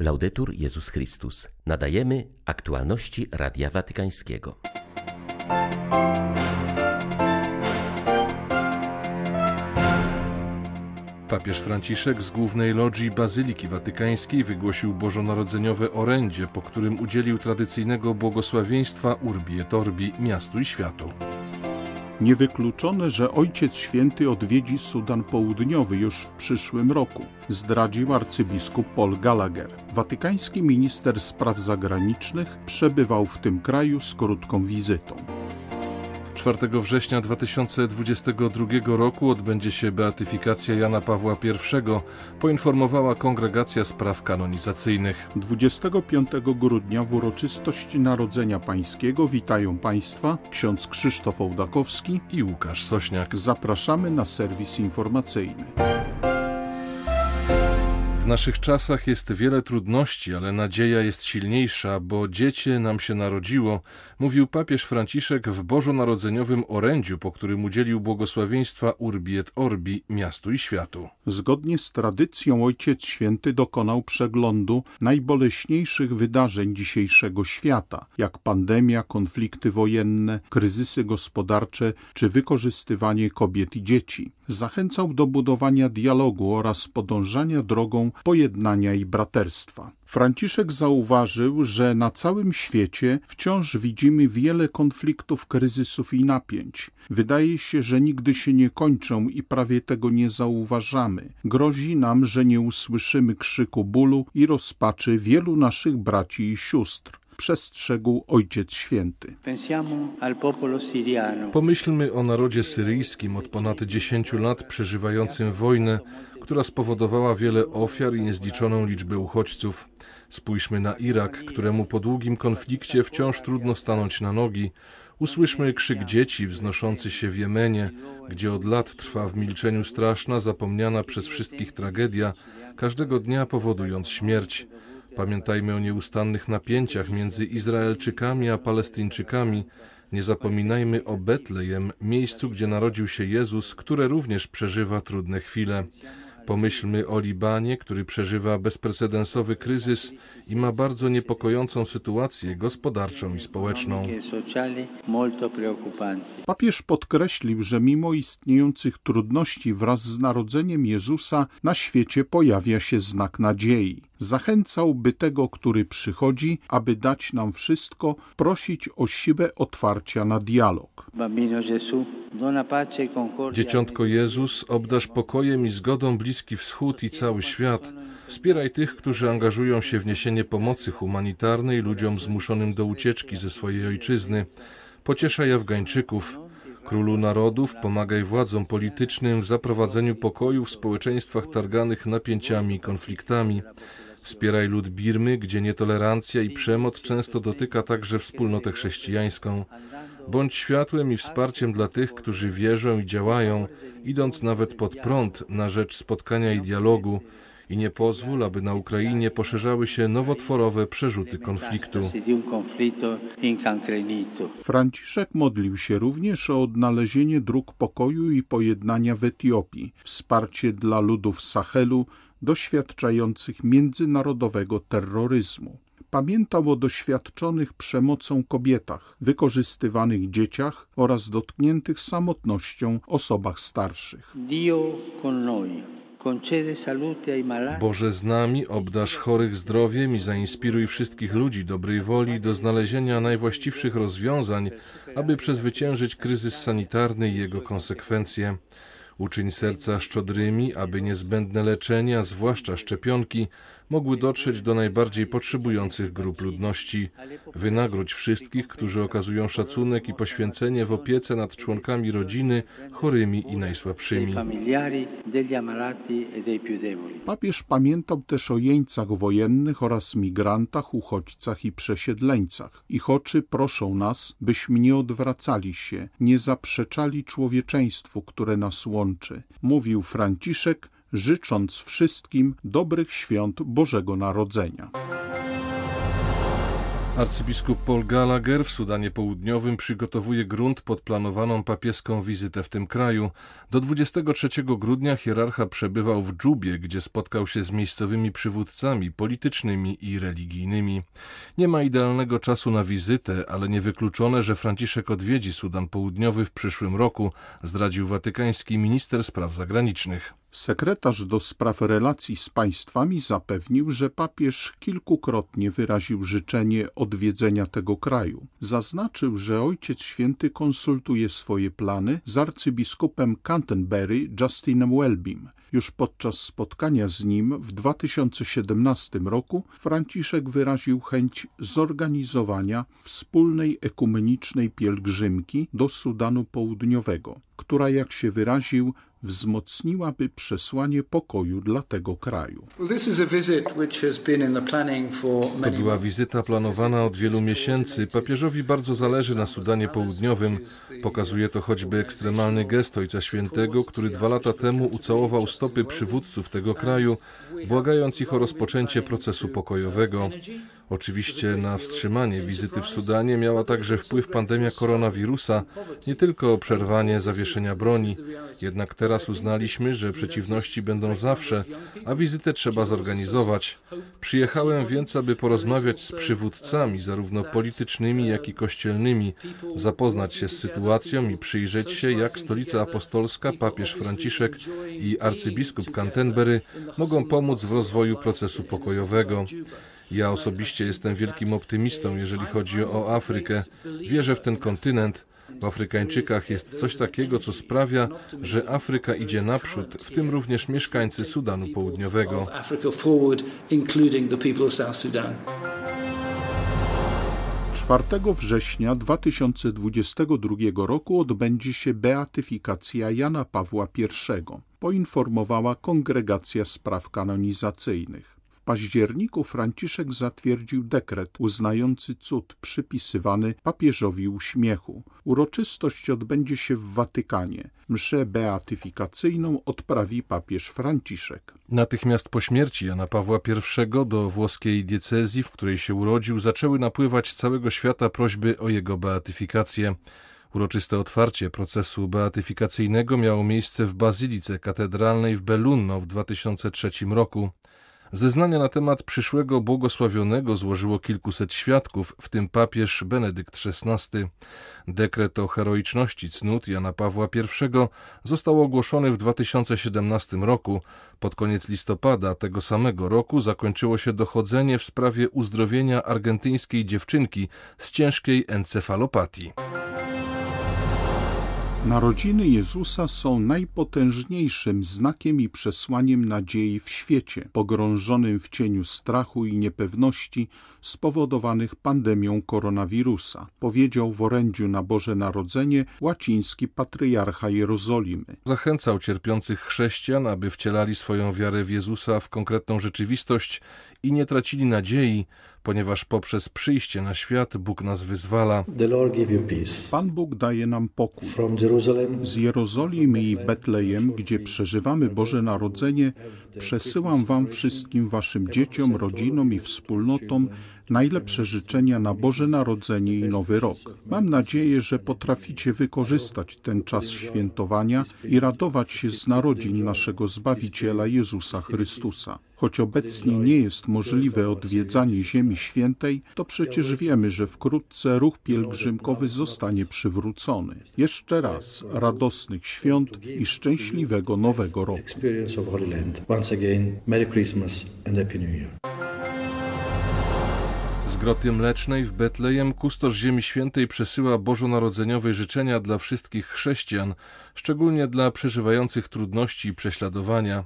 Laudetur Jezus Chrystus. Nadajemy aktualności Radia Watykańskiego. Papież Franciszek z głównej lodzi Bazyliki Watykańskiej wygłosił bożonarodzeniowe orędzie, po którym udzielił tradycyjnego błogosławieństwa Urbi et Orbi miastu i światu. Niewykluczone, że Ojciec Święty odwiedzi Sudan Południowy już w przyszłym roku, zdradził arcybiskup Paul Gallagher. Watykański minister spraw zagranicznych przebywał w tym kraju z krótką wizytą. 4 września 2022 roku odbędzie się beatyfikacja Jana Pawła I, poinformowała Kongregacja Spraw Kanonizacyjnych. 25 grudnia w uroczystości Narodzenia Pańskiego witają Państwa ksiądz Krzysztof Ołdakowski i Łukasz Sośniak. Zapraszamy na serwis informacyjny. Naszych czasach jest wiele trudności, ale nadzieja jest silniejsza, bo dziecię nam się narodziło, mówił papież Franciszek w bożonarodzeniowym orędziu, po którym udzielił błogosławieństwa Urbi et Orbi miastu i światu. Zgodnie z tradycją Ojciec Święty dokonał przeglądu najboleśniejszych wydarzeń dzisiejszego świata, jak pandemia, konflikty wojenne, kryzysy gospodarcze czy wykorzystywanie kobiet i dzieci. Zachęcał do budowania dialogu oraz podążania drogą pojednania i braterstwa. Franciszek zauważył, że na całym świecie wciąż widzimy wiele konfliktów, kryzysów i napięć. Wydaje się, że nigdy się nie kończą i prawie tego nie zauważamy. Grozi nam, że nie usłyszymy krzyku bólu i rozpaczy wielu naszych braci i sióstr przestrzegł Ojciec Święty. Pomyślmy o narodzie syryjskim od ponad 10 lat przeżywającym wojnę, która spowodowała wiele ofiar i niezliczoną liczbę uchodźców. Spójrzmy na Irak, któremu po długim konflikcie wciąż trudno stanąć na nogi. Usłyszmy krzyk dzieci wznoszący się w Jemenie, gdzie od lat trwa w milczeniu straszna, zapomniana przez wszystkich tragedia, każdego dnia powodując śmierć. Pamiętajmy o nieustannych napięciach między Izraelczykami a Palestyńczykami. Nie zapominajmy o Betlejem, miejscu, gdzie narodził się Jezus, które również przeżywa trudne chwile. Pomyślmy o Libanie, który przeżywa bezprecedensowy kryzys i ma bardzo niepokojącą sytuację gospodarczą i społeczną. Papież podkreślił, że mimo istniejących trudności wraz z narodzeniem Jezusa na świecie pojawia się znak nadziei. Zachęcał, by tego, który przychodzi, aby dać nam wszystko, prosić o siłę otwarcia na dialog. Dzieciątko Jezus, obdasz pokojem i zgodą Bliski Wschód i cały świat. Wspieraj tych, którzy angażują się w niesienie pomocy humanitarnej ludziom zmuszonym do ucieczki ze swojej ojczyzny. Pocieszaj Afgańczyków. Królu narodów, pomagaj władzom politycznym w zaprowadzeniu pokoju w społeczeństwach targanych napięciami i konfliktami. Wspieraj lud Birmy, gdzie nietolerancja i przemoc często dotyka także wspólnotę chrześcijańską. Bądź światłem i wsparciem dla tych, którzy wierzą i działają, idąc nawet pod prąd na rzecz spotkania i dialogu, i nie pozwól, aby na Ukrainie poszerzały się nowotworowe przerzuty konfliktu. Franciszek modlił się również o odnalezienie dróg pokoju i pojednania w Etiopii, wsparcie dla ludów Sahelu doświadczających międzynarodowego terroryzmu pamiętał o doświadczonych przemocą kobietach, wykorzystywanych dzieciach oraz dotkniętych samotnością osobach starszych. Boże z nami, obdasz chorych zdrowiem i zainspiruj wszystkich ludzi dobrej woli do znalezienia najwłaściwszych rozwiązań, aby przezwyciężyć kryzys sanitarny i jego konsekwencje. Uczyń serca szczodrymi, aby niezbędne leczenia, zwłaszcza szczepionki, mogły dotrzeć do najbardziej potrzebujących grup ludności. Wynagrodź wszystkich, którzy okazują szacunek i poświęcenie w opiece nad członkami rodziny, chorymi i najsłabszymi. Papież pamiętał też o jeńcach wojennych oraz migrantach, uchodźcach i przesiedleńcach. Ich oczy proszą nas, byśmy nie odwracali się, nie zaprzeczali człowieczeństwu, które nas łączy. Mówił Franciszek, życząc wszystkim dobrych świąt Bożego Narodzenia. Arcybiskup Paul Gallagher w Sudanie Południowym przygotowuje grunt pod planowaną papieską wizytę w tym kraju. Do 23 grudnia hierarcha przebywał w Dżubie, gdzie spotkał się z miejscowymi przywódcami politycznymi i religijnymi. Nie ma idealnego czasu na wizytę, ale niewykluczone, że Franciszek odwiedzi Sudan Południowy w przyszłym roku, zdradził watykański minister spraw zagranicznych. Sekretarz do spraw relacji z państwami zapewnił, że papież kilkukrotnie wyraził życzenie odwiedzenia tego kraju. Zaznaczył, że Ojciec Święty konsultuje swoje plany z arcybiskupem Canterbury Justinem Welbym. Już podczas spotkania z nim w 2017 roku Franciszek wyraził chęć zorganizowania wspólnej ekumenicznej pielgrzymki do Sudanu Południowego, która, jak się wyraził, wzmocniłaby przesłanie pokoju dla tego kraju. To była wizyta planowana od wielu miesięcy. Papieżowi bardzo zależy na Sudanie Południowym. Pokazuje to choćby ekstremalny gest Ojca Świętego, który dwa lata temu ucałował stopy przywódców tego kraju, błagając ich o rozpoczęcie procesu pokojowego. Oczywiście na wstrzymanie wizyty w Sudanie miała także wpływ pandemia koronawirusa, nie tylko przerwanie zawieszenia broni. Jednak teraz uznaliśmy, że przeciwności będą zawsze, a wizytę trzeba zorganizować. Przyjechałem więc, aby porozmawiać z przywódcami, zarówno politycznymi, jak i kościelnymi, zapoznać się z sytuacją i przyjrzeć się, jak Stolica Apostolska, papież Franciszek i arcybiskup Canterbury mogą pomóc w rozwoju procesu pokojowego. Ja osobiście jestem wielkim optymistą, jeżeli chodzi o Afrykę. Wierzę w ten kontynent. W Afrykańczykach jest coś takiego, co sprawia, że Afryka idzie naprzód, w tym również mieszkańcy Sudanu Południowego. 4 września 2022 roku odbędzie się beatyfikacja Jana Pawła I, poinformowała Kongregacja Spraw Kanonizacyjnych. W październiku Franciszek zatwierdził dekret uznający cud przypisywany papieżowi uśmiechu. Uroczystość odbędzie się w Watykanie. Mszę beatyfikacyjną odprawi papież Franciszek. Natychmiast po śmierci Jana Pawła I do włoskiej diecezji, w której się urodził, zaczęły napływać z całego świata prośby o jego beatyfikację. Uroczyste otwarcie procesu beatyfikacyjnego miało miejsce w Bazylice Katedralnej w Belunno w 2003 roku. Zeznania na temat przyszłego błogosławionego złożyło kilkuset świadków, w tym papież Benedykt XVI. Dekret o heroiczności cnót Jana Pawła I został ogłoszony w 2017 roku. Pod koniec listopada tego samego roku zakończyło się dochodzenie w sprawie uzdrowienia argentyńskiej dziewczynki z ciężkiej encefalopatii. Narodziny Jezusa są najpotężniejszym znakiem i przesłaniem nadziei w świecie, pogrążonym w cieniu strachu i niepewności spowodowanych pandemią koronawirusa, powiedział w orędziu na Boże Narodzenie łaciński patriarcha Jerozolimy. Zachęcał cierpiących chrześcijan, aby wcielali swoją wiarę w Jezusa w konkretną rzeczywistość i nie tracili nadziei, ponieważ poprzez przyjście na świat Bóg nas wyzwala. Pan Bóg daje nam pokój. Z Jerozolimy i Betlejem, gdzie przeżywamy Boże Narodzenie, przesyłam Wam wszystkim Waszym dzieciom, rodzinom i wspólnotom najlepsze życzenia na Boże Narodzenie i Nowy Rok. Mam nadzieję, że potraficie wykorzystać ten czas świętowania i radować się z narodzin naszego Zbawiciela Jezusa Chrystusa. Choć obecnie nie jest możliwe odwiedzanie Ziemi Świętej, to przecież wiemy, że wkrótce ruch pielgrzymkowy zostanie przywrócony. Jeszcze raz radosnych świąt i szczęśliwego Nowego Roku. Groty mlecznej w Betlejem kustosz Ziemi Świętej przesyła bożonarodzeniowe życzenia dla wszystkich chrześcijan, szczególnie dla przeżywających trudności i prześladowania.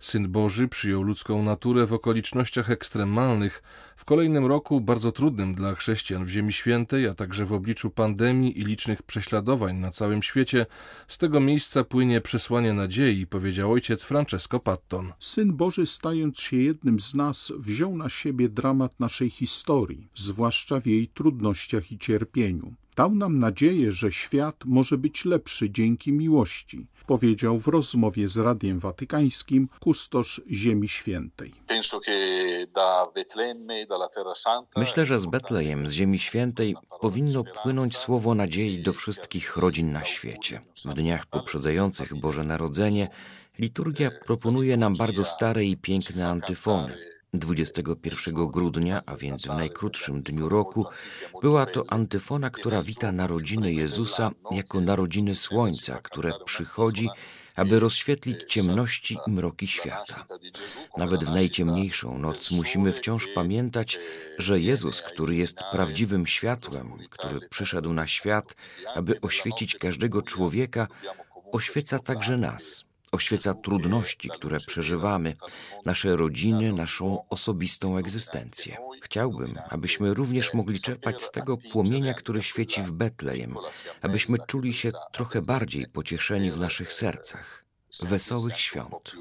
Syn Boży przyjął ludzką naturę w okolicznościach ekstremalnych, w kolejnym roku bardzo trudnym dla chrześcijan w Ziemi Świętej, a także w obliczu pandemii i licznych prześladowań na całym świecie. Z tego miejsca płynie przesłanie nadziei, powiedział ojciec Francesco Patton. Syn Boży, stając się jednym z nas, wziął na siebie dramat naszej historii, zwłaszcza w jej trudnościach i cierpieniu. Dał nam nadzieję, że świat może być lepszy dzięki miłości. powiedział w rozmowie z Radiem Watykańskim kustosz Ziemi Świętej. Myślę, że z Betlejem, z Ziemi Świętej, powinno płynąć słowo nadziei do wszystkich rodzin na świecie. W dniach poprzedzających Boże Narodzenie liturgia proponuje nam bardzo stare i piękne antyfony. 21 grudnia, a więc w najkrótszym dniu roku, była to antyfona, która wita narodziny Jezusa jako narodziny Słońca, które przychodzi, aby rozświetlić ciemności i mroki świata. Nawet w najciemniejszą noc musimy wciąż pamiętać, że Jezus, który jest prawdziwym światłem, który przyszedł na świat, aby oświecić każdego człowieka, oświeca także nas oświeca trudności, które przeżywamy, nasze rodziny, naszą osobistą egzystencję. Chciałbym, abyśmy również mogli czerpać z tego płomienia, który świeci w Betlejem, abyśmy czuli się trochę bardziej pocieszeni w naszych sercach. Wesołych świąt.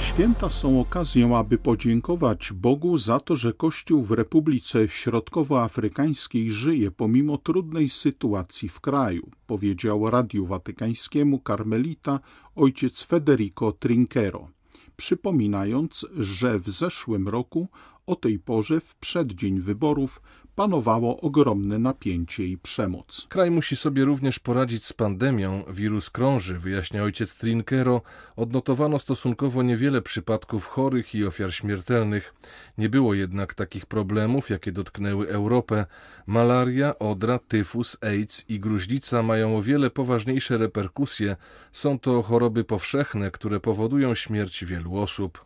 Święta są okazją, aby podziękować Bogu za to, że Kościół w Republice Środkowoafrykańskiej żyje pomimo trudnej sytuacji w kraju, powiedział Radiu Watykańskiemu karmelita ojciec Federico Trinquero, przypominając, że w zeszłym roku o tej porze w przeddzień wyborów panowało ogromne napięcie i przemoc. Kraj musi sobie również poradzić z pandemią. Wirus krąży, wyjaśnia ojciec Trinkero. Odnotowano stosunkowo niewiele przypadków chorych i ofiar śmiertelnych. Nie było jednak takich problemów, jakie dotknęły Europę. Malaria, odra, tyfus, AIDS i gruźlica mają o wiele poważniejsze reperkusje. Są to choroby powszechne, które powodują śmierć wielu osób.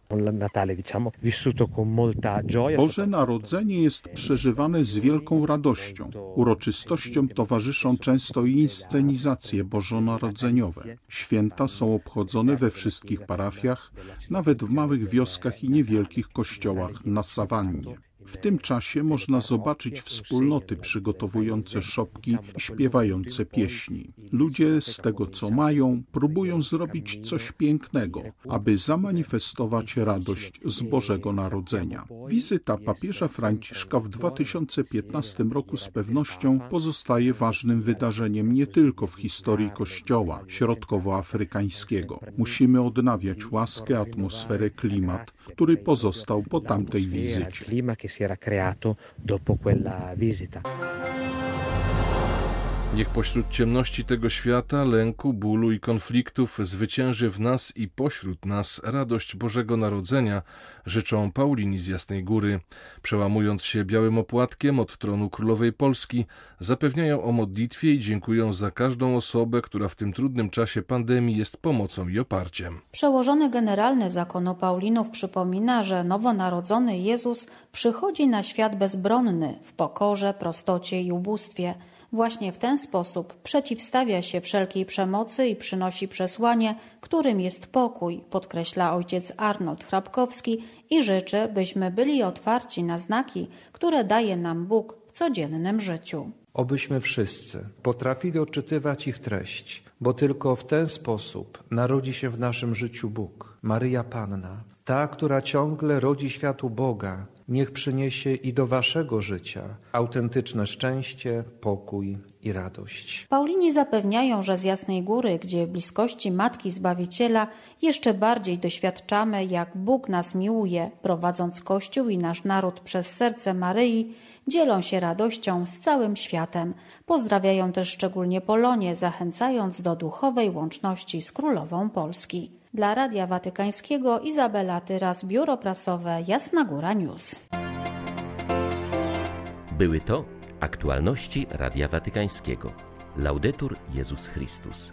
Boże Narodzenie jest przeżywane z wielką radością. Uroczystościom towarzyszą często inscenizacje bożonarodzeniowe. Święta są obchodzone we wszystkich parafiach, nawet w małych wioskach i niewielkich kościołach na sawannie. W tym czasie można zobaczyć wspólnoty przygotowujące szopki i śpiewające pieśni. Ludzie z tego, co mają, próbują zrobić coś pięknego, aby zamanifestować radość z Bożego Narodzenia. Wizyta papieża Franciszka w 2015 roku z pewnością pozostaje ważnym wydarzeniem nie tylko w historii Kościoła środkowoafrykańskiego. Musimy odnawiać łaskę, atmosferę, klimat, który pozostał po tamtej wizycie Niech pośród ciemności tego świata, lęku, bólu i konfliktów zwycięży w nas i pośród nas radość Bożego Narodzenia, życzą Paulini z Jasnej Góry. Przełamując się białym opłatkiem od tronu Królowej Polski, zapewniają o modlitwie i dziękują za każdą osobę, która w tym trudnym czasie pandemii jest pomocą i oparciem. Przełożony generalny zakonu Paulinów przypomina, że nowonarodzony Jezus przychodzi na świat bezbronny, w pokorze, prostocie i ubóstwie – Właśnie w ten sposób przeciwstawia się wszelkiej przemocy i przynosi przesłanie, którym jest pokój, podkreśla ojciec Arnold Hrabkowski i życzy, byśmy byli otwarci na znaki, które daje nam Bóg w codziennym życiu. Obyśmy wszyscy potrafili odczytywać ich treść, bo tylko w ten sposób narodzi się w naszym życiu Bóg, Maryja Panna, ta, która ciągle rodzi światu Boga niech przyniesie i do waszego życia autentyczne szczęście, pokój i radość. Paulini zapewniają, że z Jasnej Góry, gdzie bliskości Matki Zbawiciela jeszcze bardziej doświadczamy, jak Bóg nas miłuje, prowadząc Kościół i nasz naród przez serce Maryi, dzielą się radością z całym światem. Pozdrawiają też szczególnie Polonię, zachęcając do duchowej łączności z Królową Polski. Dla Radia Watykańskiego Izabela Tyras, Biuro Prasowe Jasna Góra News. Były to aktualności Radia Watykańskiego. Laudetur Jezus Chrystus.